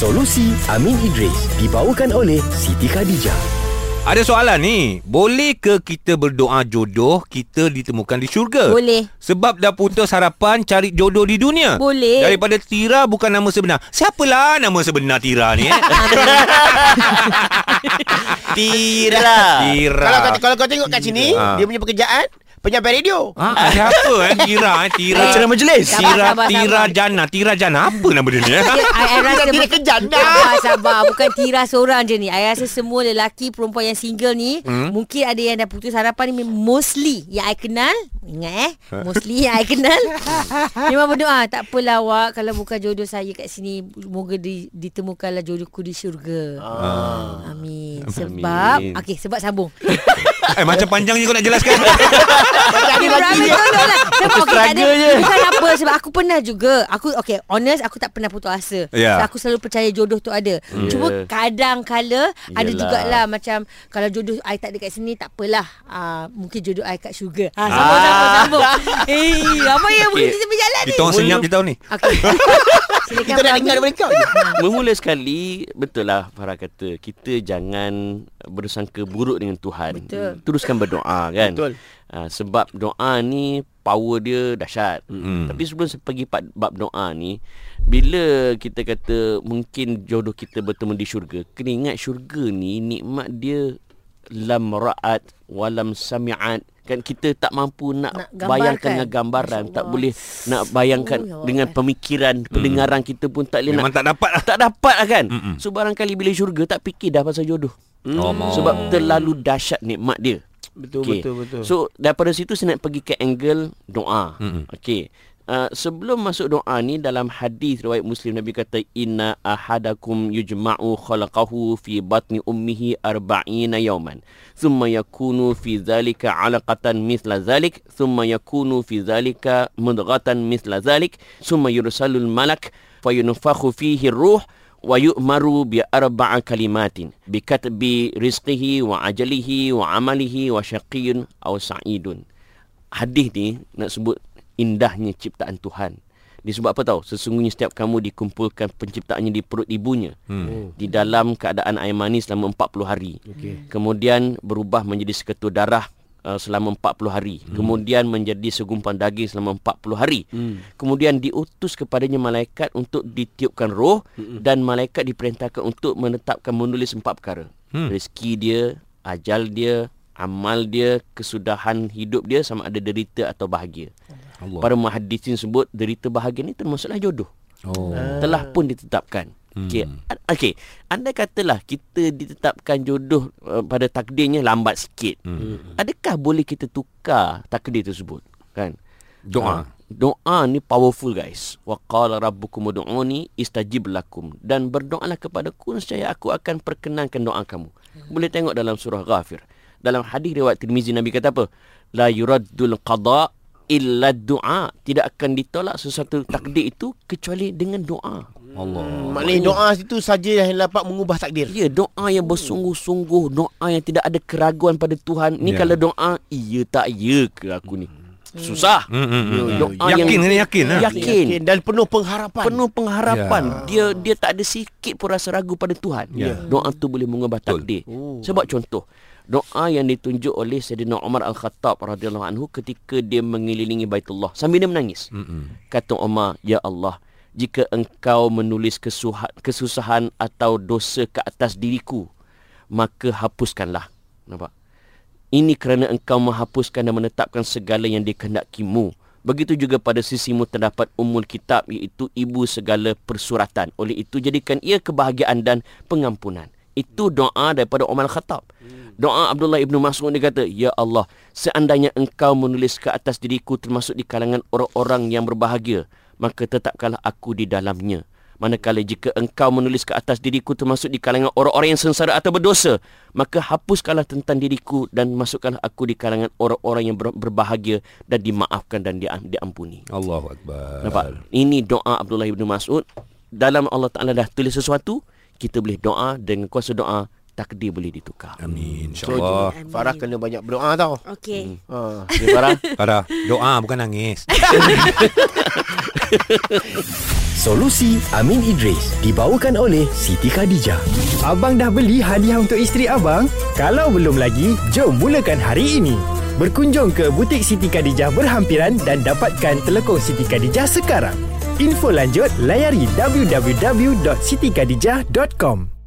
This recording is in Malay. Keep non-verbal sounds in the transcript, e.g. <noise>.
Solusi Amin Idris dibawakan oleh Siti Khadijah. Ada soalan ni. Boleh ke kita berdoa jodoh kita ditemukan di syurga? Boleh. Sebab dah putus harapan cari jodoh di dunia. Boleh. Daripada Tira bukan nama sebenar. Siapalah nama sebenar Tira ni eh? <laughs> Tira. Tira. Kalau kau, kalau kau tengok kat sini, Ha. dia punya pekerjaan penyampai radio. Ha, siapa eh? Tira eh? Tira. Acara majlis. Sabar, Tira, sabar, Tira sabar. Jana. Tira Jana. Apa nama dia ni eh? I, I rasa Tira bu- kejana. Sabar, sabar. Bukan Tira seorang je ni. I rasa semua lelaki perempuan yang single ni, hmm? mungkin ada yang dah putus harapan ni mostly yang I kenal, ingat eh, mostly yang I kenal memang berdoa, tak apalah awak kalau bukan jodoh saya kat sini, moga di, ditemukanlah jodohku di syurga. Ah. Amin. Sebab, Amin. okey, sebab sambung. <laughs> eh, macam <laughs> panjangnya kau nak jelaskan. Sebab okay, tak ada. Bukan apa Sebab aku pernah juga Aku okay honest Aku tak pernah putus asa. Ya. so, Aku selalu percaya jodoh tu ada. Cuma kadang kala Ada jugalah Macam Kalau jodoh I tak ada kat sini Tak apalah. Uh, Mungkin jodoh I kat syurga. Ha, Sambung sambung sambung. Eh Apa yang Okay. okay. kita berjalan ni? Kita orang senyap je tahu ni. Okay <laughs> Silakan Kita nak Fahmi. dengar daripada kau je. <laughs> Bermula sekali Betul lah Farah kata Kita jangan Bersangka buruk dengan Tuhan Betul. Teruskan berdoa kan Betul. uh, Sebab doa ni Power dia dahsyat Mm. Tapi sebelum saya pergi bab doa ni Bila kita kata Mungkin jodoh kita bertemu di syurga Kena ingat syurga ni Nikmat dia Lam ra'at Walam sami'at Kan kita tak mampu nak, Nak nak bayangkan dengan gambaran Tak boleh nak bayangkan Oh, ya Allah. Dengan pemikiran Pendengaran kita pun tak boleh nak Memang tak dapat lah. tak dapat lah kan Mm-mm. So barangkali bila syurga Tak fikir dah pasal jodoh Oh, Sebab terlalu dahsyat nikmat dia Betul, Okey. betul, betul. So daripada situ saya nak pergi ke angle doa Mm-mm. Okey Uh, sebelum masuk doa ni dalam hadis riwayat Muslim Nabi kata inna ahadakum yujma'u khalaqahu fi batni ummihi arba'ina yawman. Thumma yakunu fi dhalika 'alaqatan mithla dhalik thumma yakunu fi dhalika mudghatan mithla dhalik thumma yursalul malak fayunfakhu fihi ruh wa yu'maru bi arba'a kalimatin. Bi katbi rizqihi wa ajalihi wa amalihi wa syaqiyyun aw sa'idun. Hadis ni nak sebut indahnya ciptaan Tuhan. Disebab apa tahu? Sesungguhnya setiap kamu dikumpulkan penciptaannya di perut ibunya. Hmm. Di dalam keadaan air mani selama 40 hari. Okey. Kemudian berubah menjadi seketul darah uh, selama 40 hari. Hmm. Kemudian menjadi segumpal daging selama 40 hari. Hmm. Kemudian diutus kepadanya malaikat untuk ditiupkan roh hmm. dan malaikat diperintahkan untuk menetapkan menulis empat perkara. Hmm. Rezeki dia, ajal dia, amal dia, kesudahan hidup dia sama ada derita atau bahagia. Allah. Para muhaddisin sebut derita bahagia ni termasuklah jodoh. Oh. Telah pun ditetapkan. Hmm. Okey. Okey, andai katalah kita ditetapkan jodoh uh, pada takdirnya lambat sikit. Hmm. Adakah boleh kita tukar takdir tersebut? Kan? Doa. Ah, doa ni powerful guys. Wa qala rabbukum ud'uni istajib lakum dan berdoalah kepadaku nescaya aku akan perkenankan doa kamu. Boleh tengok dalam surah Ghafir. Dalam hadis riwayat Tirmizi Nabi kata apa? La yuraddul qada illa doa. Tidak akan ditolak sesuatu takdir itu kecuali dengan doa. Allah. Maknanya doa situ saja yang dapat mengubah takdir. Ya, doa yang bersungguh-sungguh, doa yang tidak ada keraguan pada Tuhan. Ni Ya. kalau doa, iya tak ya ke aku ni? Susah. Hmm, hmm, hmm. Doa Yakin yang- ni yakin lah. Yakin. Yakin dan penuh pengharapan. Penuh pengharapan. Ya. Dia dia tak ada sikit pun rasa ragu pada Tuhan. Ya. Doa tu boleh mengubah takdir. Oh. Sebab contoh, doa yang ditunjuk oleh Sayyidina Umar Al-Khattab radhiyallahu anhu ketika dia mengelilingi Baitullah sambil dia menangis. Hmm. Kata Umar, Ya Allah, jika engkau menulis kesuha- kesusahan atau dosa ke atas diriku, maka hapuskanlah. Nampak? Ini kerana engkau menghapuskan dan menetapkan segala yang dikehendakimu. Begitu juga pada sisimu terdapat umul kitab iaitu ibu segala persuratan. Oleh itu jadikan ia kebahagiaan dan pengampunan. Itu doa daripada Umar Khattab. Doa Abdullah ibnu Mas'ud dia kata, Ya Allah, seandainya engkau menulis ke atas diriku termasuk di kalangan orang-orang yang berbahagia, maka tetapkanlah aku di dalamnya. Manakala jika engkau menulis ke atas diriku termasuk di kalangan orang-orang yang sengsara atau berdosa, maka hapuskanlah tentang diriku dan masukkanlah aku di kalangan orang-orang yang ber- berbahagia dan dimaafkan dan dia- diampuni. Allahu Akbar. Nampak? Ini doa Abdullah ibnu Mas'ud. Dalam Allah Ta'ala dah tulis sesuatu, kita boleh doa dengan kuasa doa, takdir boleh ditukar. Amin. So, InsyaAllah. Farah kena banyak berdoa tau. Okey. Ha. Ya, Farah? <laughs> Farah, doa bukan nangis. <laughs> Solusi Amin Idris dibawakan oleh Siti Khadijah. Abang dah beli hadiah untuk isteri abang? Kalau belum lagi, jom mulakan hari ini. Berkunjung ke butik Siti Khadijah berhampiran dan dapatkan telekong Siti Khadijah sekarang. Info lanjut layari www.sitikadijah.com.